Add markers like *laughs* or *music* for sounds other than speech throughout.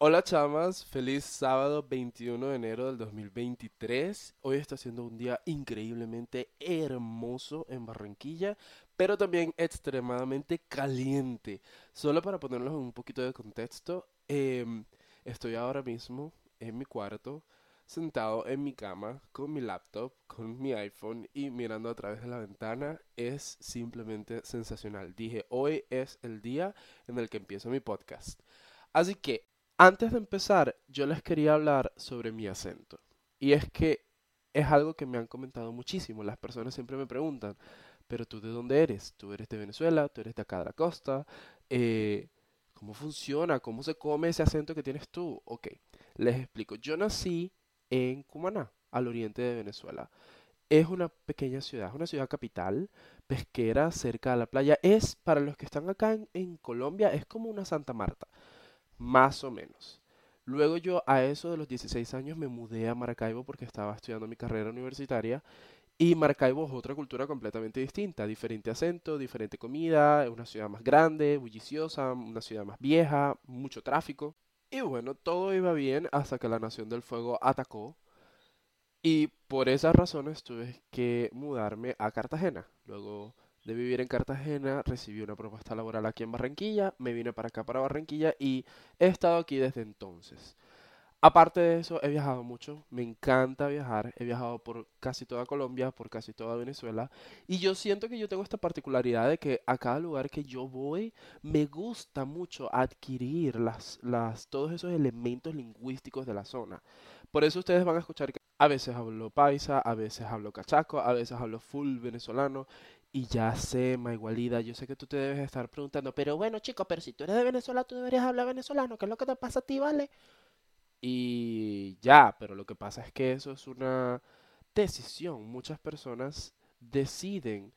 Hola chamas, feliz sábado 21 de enero del 2023. Hoy está siendo un día increíblemente hermoso en Barranquilla, pero también extremadamente caliente. Solo para ponerlos en un poquito de contexto, em, estoy ahora mismo en mi cuarto, sentado en mi cama, con mi laptop, con mi iPhone y mirando a través de la ventana. Es simplemente sensacional. Dije, hoy es el día en el que empiezo mi podcast. Así que antes de empezar, yo les quería hablar sobre mi acento. Y es que es algo que me han comentado muchísimo. Las personas siempre me preguntan, pero tú de dónde eres? ¿Tú eres de Venezuela? ¿Tú eres de acá de la costa? Eh, ¿Cómo funciona? ¿Cómo se come ese acento que tienes tú? Ok, les explico. Yo nací en Cumaná, al oriente de Venezuela. Es una pequeña ciudad, es una ciudad capital, pesquera, cerca de la playa. Es, para los que están acá en, en Colombia, es como una Santa Marta más o menos. Luego yo a eso de los 16 años me mudé a Maracaibo porque estaba estudiando mi carrera universitaria y Maracaibo es otra cultura completamente distinta, diferente acento, diferente comida, es una ciudad más grande, bulliciosa, una ciudad más vieja, mucho tráfico. Y bueno, todo iba bien hasta que la Nación del Fuego atacó y por esas razones tuve que mudarme a Cartagena. Luego de vivir en Cartagena, recibí una propuesta laboral aquí en Barranquilla, me vine para acá, para Barranquilla, y he estado aquí desde entonces. Aparte de eso, he viajado mucho, me encanta viajar, he viajado por casi toda Colombia, por casi toda Venezuela, y yo siento que yo tengo esta particularidad de que a cada lugar que yo voy, me gusta mucho adquirir las, las, todos esos elementos lingüísticos de la zona. Por eso ustedes van a escuchar que a veces hablo paisa, a veces hablo cachaco, a veces hablo full venezolano, y ya sé, Maigualida, yo sé que tú te debes estar preguntando, pero bueno, chico, pero si tú eres de Venezuela, tú deberías hablar venezolano, ¿qué es lo que te pasa a ti, vale? Y ya, pero lo que pasa es que eso es una decisión. Muchas personas deciden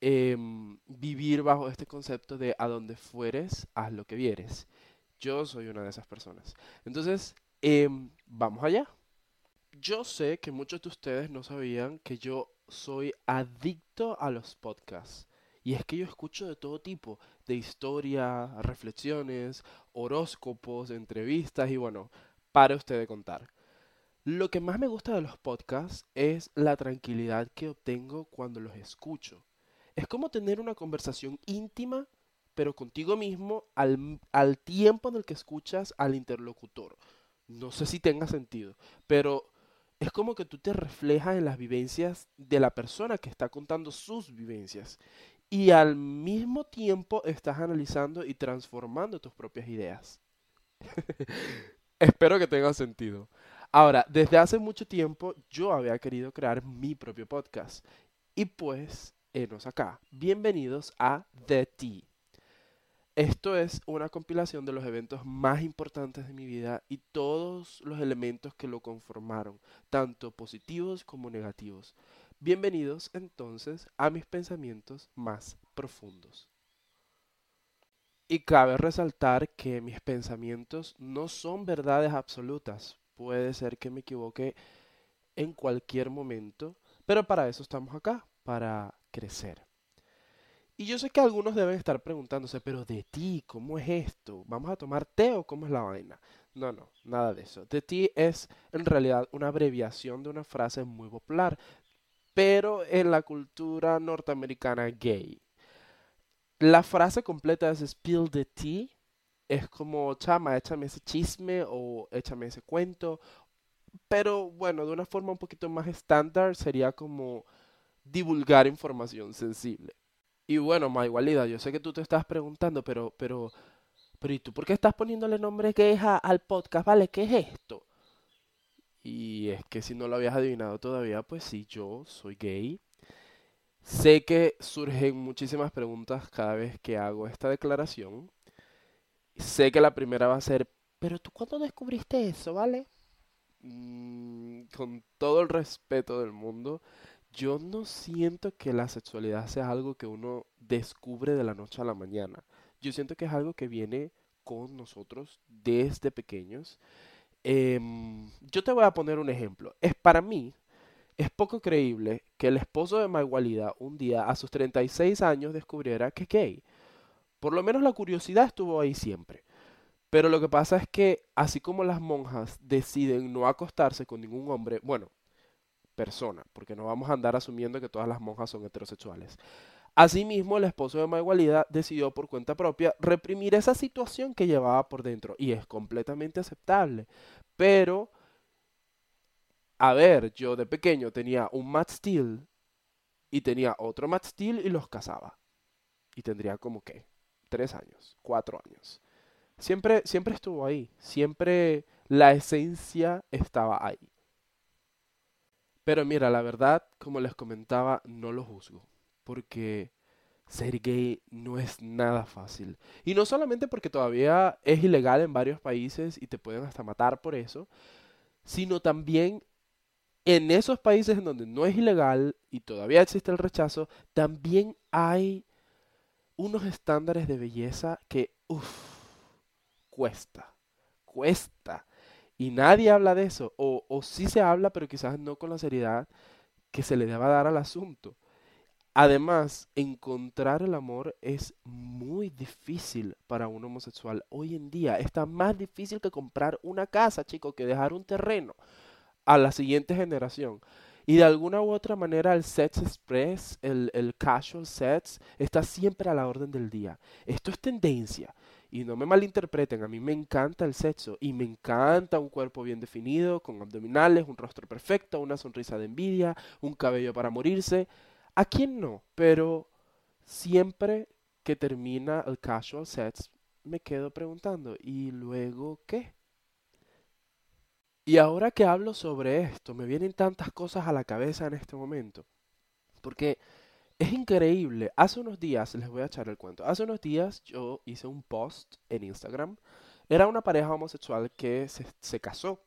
em, vivir bajo este concepto de a donde fueres, haz lo que vieres. Yo soy una de esas personas. Entonces, em, vamos allá. Yo sé que muchos de ustedes no sabían que yo soy adicto a los podcasts. Y es que yo escucho de todo tipo, de historia, reflexiones, horóscopos, entrevistas y bueno, para usted de contar. Lo que más me gusta de los podcasts es la tranquilidad que obtengo cuando los escucho. Es como tener una conversación íntima, pero contigo mismo al, al tiempo en el que escuchas al interlocutor. No sé si tenga sentido, pero es como que tú te reflejas en las vivencias de la persona que está contando sus vivencias y al mismo tiempo estás analizando y transformando tus propias ideas. *laughs* Espero que tenga sentido. Ahora, desde hace mucho tiempo yo había querido crear mi propio podcast y pues, enos acá. Bienvenidos a The Tea. Esto es una compilación de los eventos más importantes de mi vida y todos los elementos que lo conformaron, tanto positivos como negativos. Bienvenidos entonces a mis pensamientos más profundos. Y cabe resaltar que mis pensamientos no son verdades absolutas. Puede ser que me equivoque en cualquier momento, pero para eso estamos acá, para crecer. Y yo sé que algunos deben estar preguntándose, pero de ti, ¿cómo es esto? ¿Vamos a tomar té o cómo es la vaina? No, no, nada de eso. De ti es en realidad una abreviación de una frase muy popular, pero en la cultura norteamericana gay. La frase completa es spill the tea. Es como, chama, échame ese chisme o échame ese cuento. Pero bueno, de una forma un poquito más estándar sería como divulgar información sensible. Y bueno, igualidad, yo sé que tú te estás preguntando, pero, pero, pero ¿y tú por qué estás poniéndole nombre queja al podcast? ¿Vale? ¿Qué es esto? Y es que si no lo habías adivinado todavía, pues sí, yo soy gay. Sé que surgen muchísimas preguntas cada vez que hago esta declaración. Sé que la primera va a ser, pero tú cuándo descubriste eso, ¿vale? Mm, con todo el respeto del mundo, yo no siento que la sexualidad sea algo que uno descubre de la noche a la mañana. Yo siento que es algo que viene con nosotros desde pequeños. Em, yo te voy a poner un ejemplo. Es para mí, es poco creíble que el esposo de Maigualida un día a sus 36 años descubriera que es gay. Por lo menos la curiosidad estuvo ahí siempre. Pero lo que pasa es que así como las monjas deciden no acostarse con ningún hombre, bueno, persona, porque no vamos a andar asumiendo que todas las monjas son heterosexuales. Asimismo, el esposo de Maigualida decidió por cuenta propia reprimir esa situación que llevaba por dentro y es completamente aceptable. Pero, a ver, yo de pequeño tenía un Matt Steel y tenía otro Matt Steel y los casaba. Y tendría como que tres años, cuatro años. Siempre, siempre estuvo ahí, siempre la esencia estaba ahí. Pero mira, la verdad, como les comentaba, no lo juzgo, porque ser gay no es nada fácil. Y no solamente porque todavía es ilegal en varios países y te pueden hasta matar por eso, sino también en esos países en donde no es ilegal y todavía existe el rechazo, también hay unos estándares de belleza que, uff, cuesta, cuesta. Y nadie habla de eso, o, o sí se habla, pero quizás no con la seriedad que se le deba dar al asunto. Además, encontrar el amor es muy difícil para un homosexual. Hoy en día está más difícil que comprar una casa, chico, que dejar un terreno a la siguiente generación. Y de alguna u otra manera el sex express, el, el casual sex, está siempre a la orden del día. Esto es tendencia. Y no me malinterpreten, a mí me encanta el sexo y me encanta un cuerpo bien definido, con abdominales, un rostro perfecto, una sonrisa de envidia, un cabello para morirse. ¿A quién no? Pero siempre que termina el casual sex, me quedo preguntando, ¿y luego qué? Y ahora que hablo sobre esto, me vienen tantas cosas a la cabeza en este momento. Porque es increíble. Hace unos días, les voy a echar el cuento. Hace unos días yo hice un post en Instagram. Era una pareja homosexual que se, casó.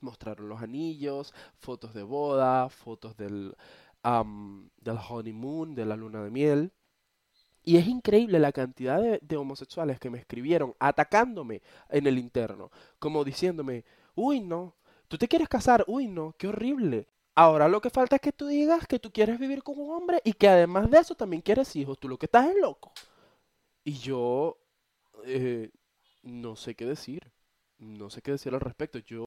Mostraron los anillos, fotos de boda, fotos del, del honeymoon, de la luna de miel. Y es increíble la cantidad de, de, homosexuales que me escribieron atacándome en el interno, como diciéndome, uy no, tú te quieres casar, uy no, qué horrible, Ahora lo que falta es que tú digas que tú quieres vivir con un hombre y que además de eso también quieres hijos. Tú lo que estás es loco. Y yo eh, no sé qué decir. No sé qué decir al respecto. Yo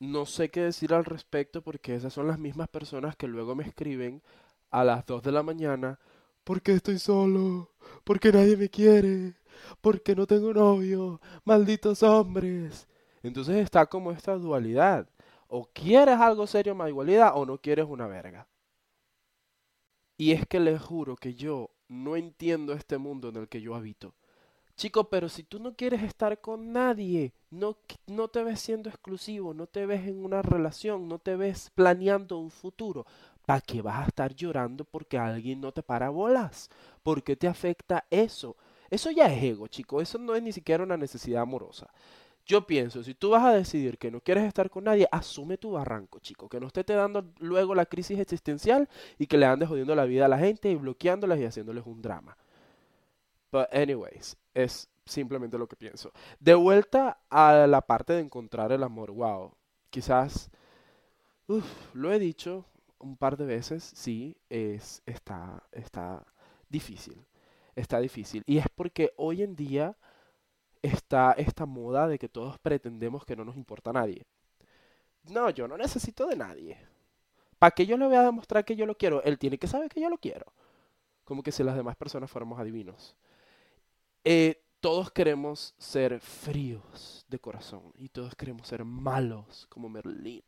no sé qué decir al respecto porque esas son las mismas personas que luego me escriben a las 2 de la mañana. Porque estoy solo? Porque nadie me quiere? Porque no tengo novio? Malditos hombres. Entonces está como esta dualidad. O quieres algo serio más igualdad o no quieres una verga. Y es que les juro que yo no entiendo este mundo en el que yo habito. Chico, pero si tú no quieres estar con nadie, no, no te ves siendo exclusivo, no te ves en una relación, no te ves planeando un futuro, ¿para qué vas a estar llorando porque alguien no te para bolas? ¿Por qué te afecta eso? Eso ya es ego, chico, eso no es ni siquiera una necesidad amorosa. Yo pienso, si tú vas a decidir que no quieres estar con nadie, asume tu barranco, chico. Que no esté te dando luego la crisis existencial y que le andes jodiendo la vida a la gente y bloqueándolas y haciéndoles un drama. But anyways, es simplemente lo que pienso. De vuelta a la parte de encontrar el amor, wow. Quizás, lo he dicho un par de veces, sí, es, está, está difícil. Está difícil. Y es porque hoy en día está esta moda de que todos pretendemos que no nos importa nadie. No, yo no necesito de nadie. ¿Para qué yo le voy a demostrar que yo lo quiero? Él tiene que saber que yo lo quiero. Como que si las demás personas fuéramos adivinos. Eh, todos queremos ser fríos de corazón y todos queremos ser malos como Merlina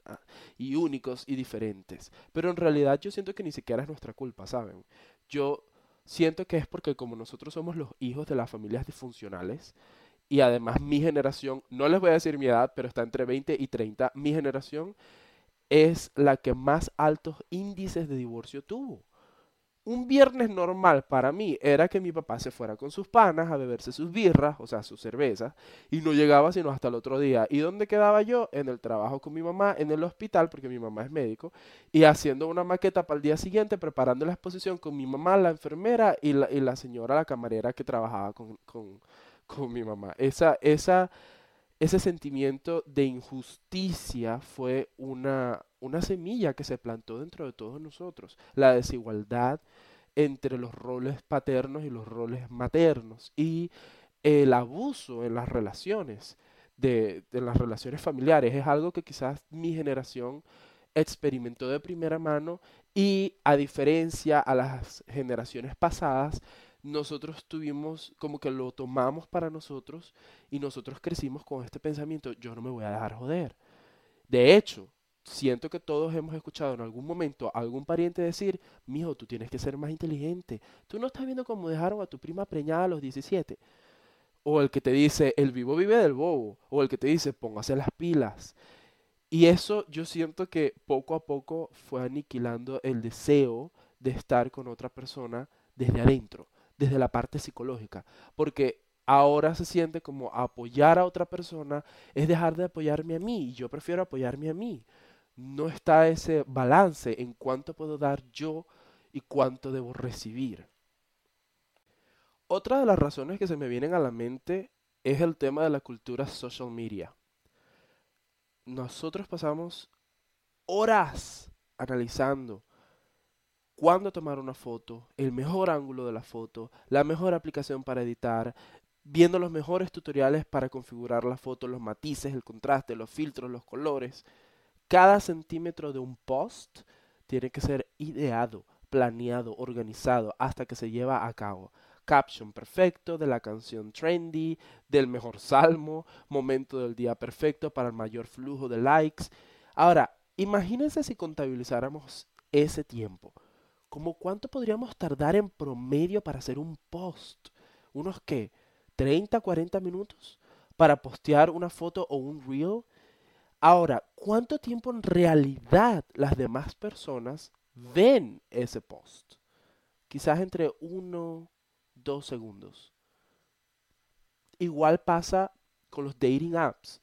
y únicos y diferentes. Pero en realidad yo siento que ni siquiera es nuestra culpa, ¿saben? Yo siento que es porque como nosotros somos los hijos de las familias disfuncionales, y además mi generación, no les voy a decir mi edad, pero está entre 20 y 30, mi generación es la que más altos índices de divorcio tuvo. Un viernes normal para mí era que mi papá se fuera con sus panas a beberse sus birras, o sea, sus cervezas, y no llegaba sino hasta el otro día. ¿Y dónde quedaba yo? En el trabajo con mi mamá, en el hospital, porque mi mamá es médico, y haciendo una maqueta para el día siguiente, preparando la exposición con mi mamá, la enfermera y la, y la señora, la camarera que trabajaba con, con con mi mamá. Esa, esa, ese sentimiento de injusticia fue una, una semilla que se plantó dentro de todos nosotros. La desigualdad entre los roles paternos y los roles maternos y el abuso en las relaciones. de, de las relaciones familiares. Es algo que quizás mi generación experimentó de primera mano y a diferencia a las generaciones pasadas, nosotros tuvimos como que lo tomamos para nosotros y nosotros crecimos con este pensamiento, yo no me voy a dejar joder. De hecho, siento que todos hemos escuchado en algún momento a algún pariente decir, mijo, tú tienes que ser más inteligente. Tú no estás viendo cómo dejaron a tu prima preñada a los 17. O el que te dice, el vivo vive del bobo. O el que te dice, póngase las pilas. Y eso yo siento que poco a poco fue aniquilando el deseo de estar con otra persona desde adentro, desde la parte psicológica. Porque ahora se siente como apoyar a otra persona es dejar de apoyarme a mí. Y yo prefiero apoyarme a mí no está ese balance en cuánto puedo dar yo y cuánto debo recibir. Otra de las razones que se me vienen a la mente es el tema de la cultura social media. Nosotros pasamos horas analizando cuándo tomar una foto, el mejor ángulo de la foto, la mejor aplicación para editar, viendo los mejores tutoriales para configurar la foto, los matices, el contraste, los filtros, los colores. Cada centímetro de un post tiene que ser ideado, planeado, organizado hasta que se lleva a cabo. Caption perfecto de la canción trendy, del mejor salmo, momento del día perfecto para el mayor flujo de likes. Ahora, imagínense si contabilizáramos ese tiempo. ¿Cómo cuánto podríamos tardar en promedio para hacer un post? ¿Unos qué? ¿30, 40 minutos? ¿Para postear una foto o un reel? Ahora, ¿cuánto tiempo en realidad las demás personas ven ese post? Quizás entre uno, dos segundos. Igual pasa con los dating apps.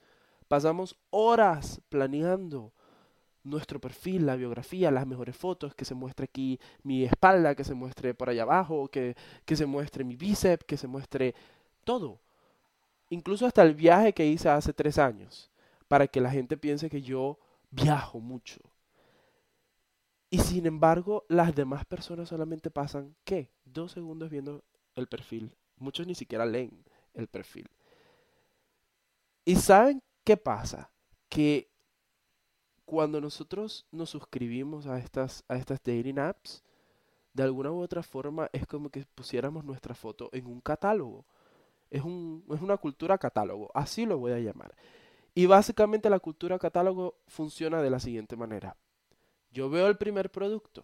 Pasamos horas planeando nuestro perfil, la biografía, las mejores fotos, que se muestre aquí mi espalda, que se muestre por allá abajo, que, que se muestre mi bíceps, que se muestre todo. Incluso hasta el viaje que hice hace tres años para que la gente piense que yo viajo mucho. Y sin embargo, las demás personas solamente pasan, ¿qué? Dos segundos viendo el perfil. Muchos ni siquiera leen el perfil. ¿Y saben qué pasa? Que cuando nosotros nos suscribimos a estas, a estas dating apps, de alguna u otra forma es como que pusiéramos nuestra foto en un catálogo. Es, un, es una cultura catálogo, así lo voy a llamar. Y básicamente la cultura catálogo funciona de la siguiente manera. Yo veo el primer producto,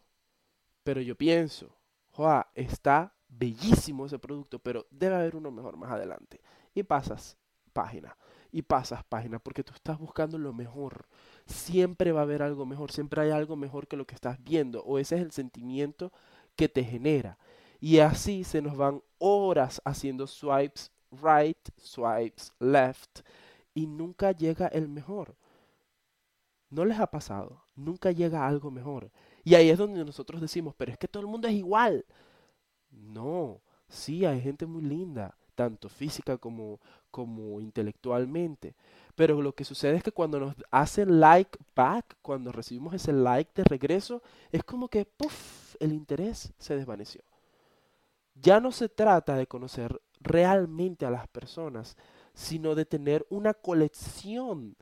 pero yo pienso, Joa, está bellísimo ese producto, pero debe haber uno mejor más adelante. Y pasas página, y pasas página, porque tú estás buscando lo mejor. Siempre va a haber algo mejor, siempre hay algo mejor que lo que estás viendo, o ese es el sentimiento que te genera. Y así se nos van horas haciendo swipes right, swipes left, y nunca llega el mejor. ¿No les ha pasado? Nunca llega algo mejor. Y ahí es donde nosotros decimos, pero es que todo el mundo es igual. No, sí, hay gente muy linda, tanto física como, como intelectualmente. Pero lo que sucede es que cuando nos hacen like back, cuando recibimos ese like de regreso, es como que, puff, el interés se desvaneció. Ya no se trata de conocer realmente a las personas, sino de tener una colección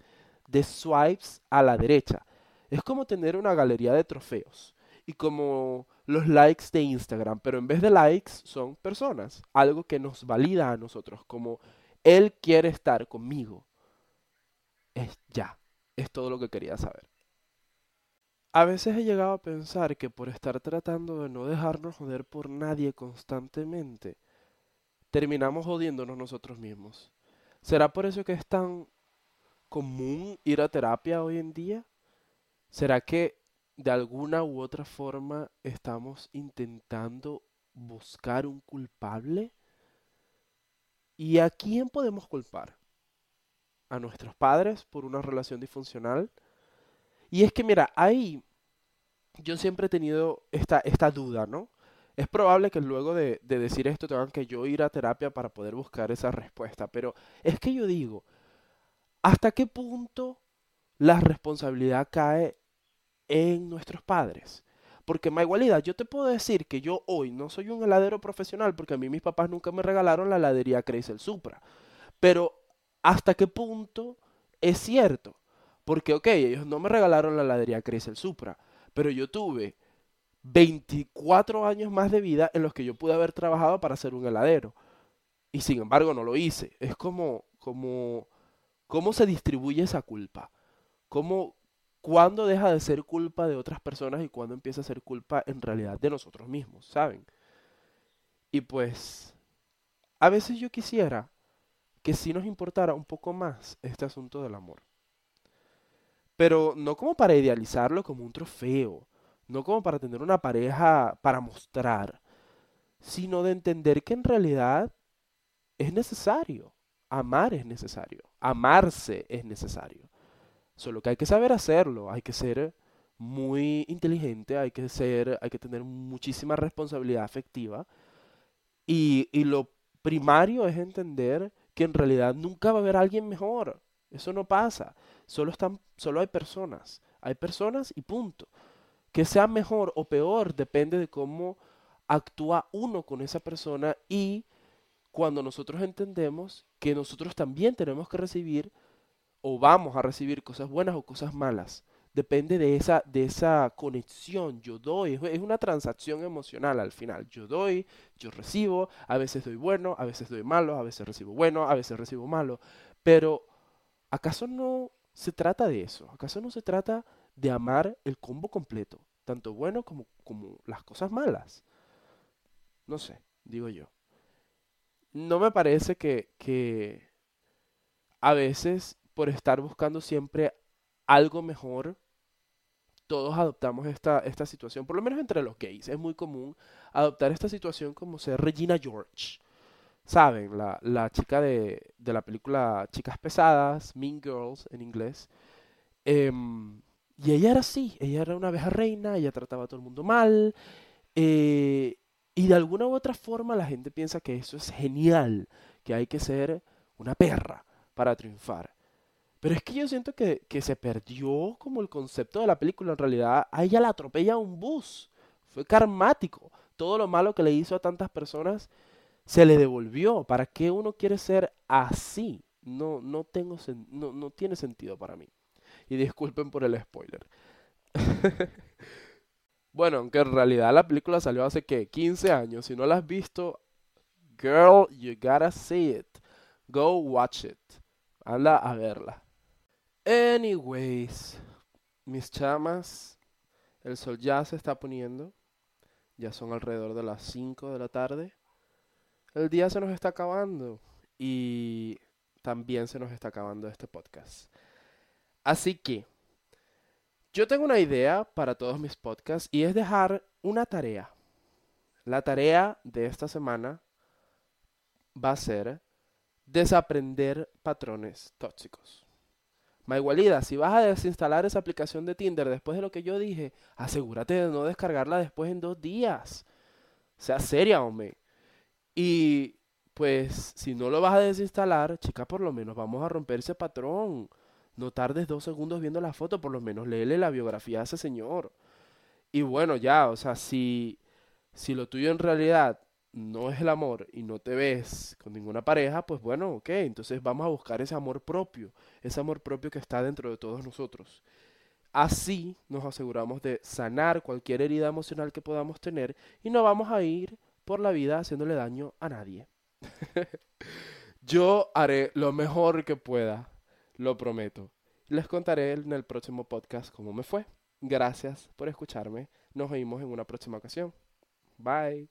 de swipes a la derecha. Es como tener una galería de trofeos y como los likes de Instagram, pero en vez de likes son personas, algo que nos valida a nosotros, como él quiere estar conmigo. Es ya, es todo lo que quería saber. A veces he llegado a pensar que por estar tratando de no dejarnos joder por nadie constantemente, terminamos jodiéndonos nosotros mismos. ¿Será por eso que es tan común ir a terapia hoy en día? ¿Será que de alguna u otra forma estamos intentando buscar un culpable? ¿Y a quién podemos culpar? ¿A nuestros padres por una relación disfuncional? Y es que, mira, ahí yo siempre he tenido esta, esta duda, ¿no? Es probable que luego de, decir esto tengan que yo ir a terapia para poder buscar esa respuesta, pero es que yo digo, ¿hasta qué punto la responsabilidad cae en nuestros padres? Porque, igualidad, yo te puedo decir que yo hoy no soy un heladero profesional porque a mí mis papás nunca me regalaron la heladería Chrysler Supra. Pero hasta qué punto es cierto. Porque, ok, ellos no me regalaron la heladería Crisel Supra, pero yo tuve 24 años más de vida en los que yo pude haber trabajado para ser un heladero. Y sin embargo no lo hice. Es como, como, ¿cómo se distribuye esa culpa? ¿Cómo, cuándo deja de ser culpa de otras personas y cuándo empieza a ser culpa en realidad de nosotros mismos, ¿saben? Y pues, a veces yo quisiera que sí nos importara un poco más este asunto del amor. Pero no como para idealizarlo como un trofeo, no como para tener una pareja para mostrar, sino de entender que en realidad es necesario. Amar es necesario. Amarse es necesario. Solo que hay que saber hacerlo, hay que ser muy inteligente, hay que ser, hay que tener muchísima responsabilidad afectiva. Y, y lo primario es entender que en realidad nunca va a haber alguien mejor. Eso no pasa. Solo, están, solo hay personas. Hay personas y punto. Que sea mejor o peor depende de cómo actúa uno con esa persona y cuando nosotros entendemos que nosotros también tenemos que recibir o vamos a recibir cosas buenas o cosas malas. Depende de esa, de esa conexión. Yo doy, es una transacción emocional al final. Yo doy, yo recibo, a veces doy bueno, a veces doy malo, a veces recibo bueno, a veces recibo malo. Pero ¿Acaso no se trata de eso? ¿Acaso no se trata de amar el combo completo? Tanto bueno como, como las cosas malas. No sé, digo yo. No me parece que, que a veces por estar buscando siempre algo mejor, todos adoptamos esta, esta situación, por lo menos entre los gays. Es muy común adoptar esta situación como ser Regina George. Saben, la, la chica de, de, la película Chicas Pesadas, Mean Girls en inglés. Em, y ella era así, ella era una abeja reina, ella trataba a todo el mundo mal. Eh, y de alguna u otra forma la gente piensa que eso es genial, que hay que ser una perra para triunfar. Pero es que yo siento que, que se perdió como el concepto de la película. En realidad, a ella la atropella un bus. Fue karmático. Todo lo malo que le hizo a tantas personas se le devolvió. ¿Para qué uno quiere ser así? No, no, tengo no, no tiene sentido para mí. Y disculpen por el spoiler. *laughs* bueno, aunque en realidad la película salió hace que 15 años. Si no la has visto, girl, you gotta see it. Go watch it. Anda a verla. Anyways, mis chamas, el sol ya se está poniendo. Ya son alrededor de las 5 de la tarde el día se nos está acabando y también se nos está acabando este podcast. Así que yo tengo una idea para todos mis podcasts y es dejar una tarea. La tarea de esta semana va a ser desaprender patrones tóxicos. Maigualida, si vas a desinstalar esa aplicación de Tinder después de lo que yo dije, asegúrate de no descargarla después en dos días. Sea seria, hombre. Y pues si no lo vas a desinstalar, chica, por lo menos vamos a romper ese patrón. No tardes dos segundos viendo la foto, por lo menos léele la biografía a ese señor. Y bueno, ya, o sea, si, si lo tuyo en realidad no es el amor y no te ves con ninguna pareja, pues bueno, ok, entonces vamos a buscar ese amor propio, ese amor propio que está dentro de todos nosotros. Así nos aseguramos de sanar cualquier herida emocional que podamos tener y no vamos a ir por la vida haciéndole daño a nadie. *laughs* Yo haré lo mejor que pueda, lo prometo. Les contaré en el próximo podcast cómo me fue. Gracias por escucharme. Nos vemos en una próxima ocasión. Bye.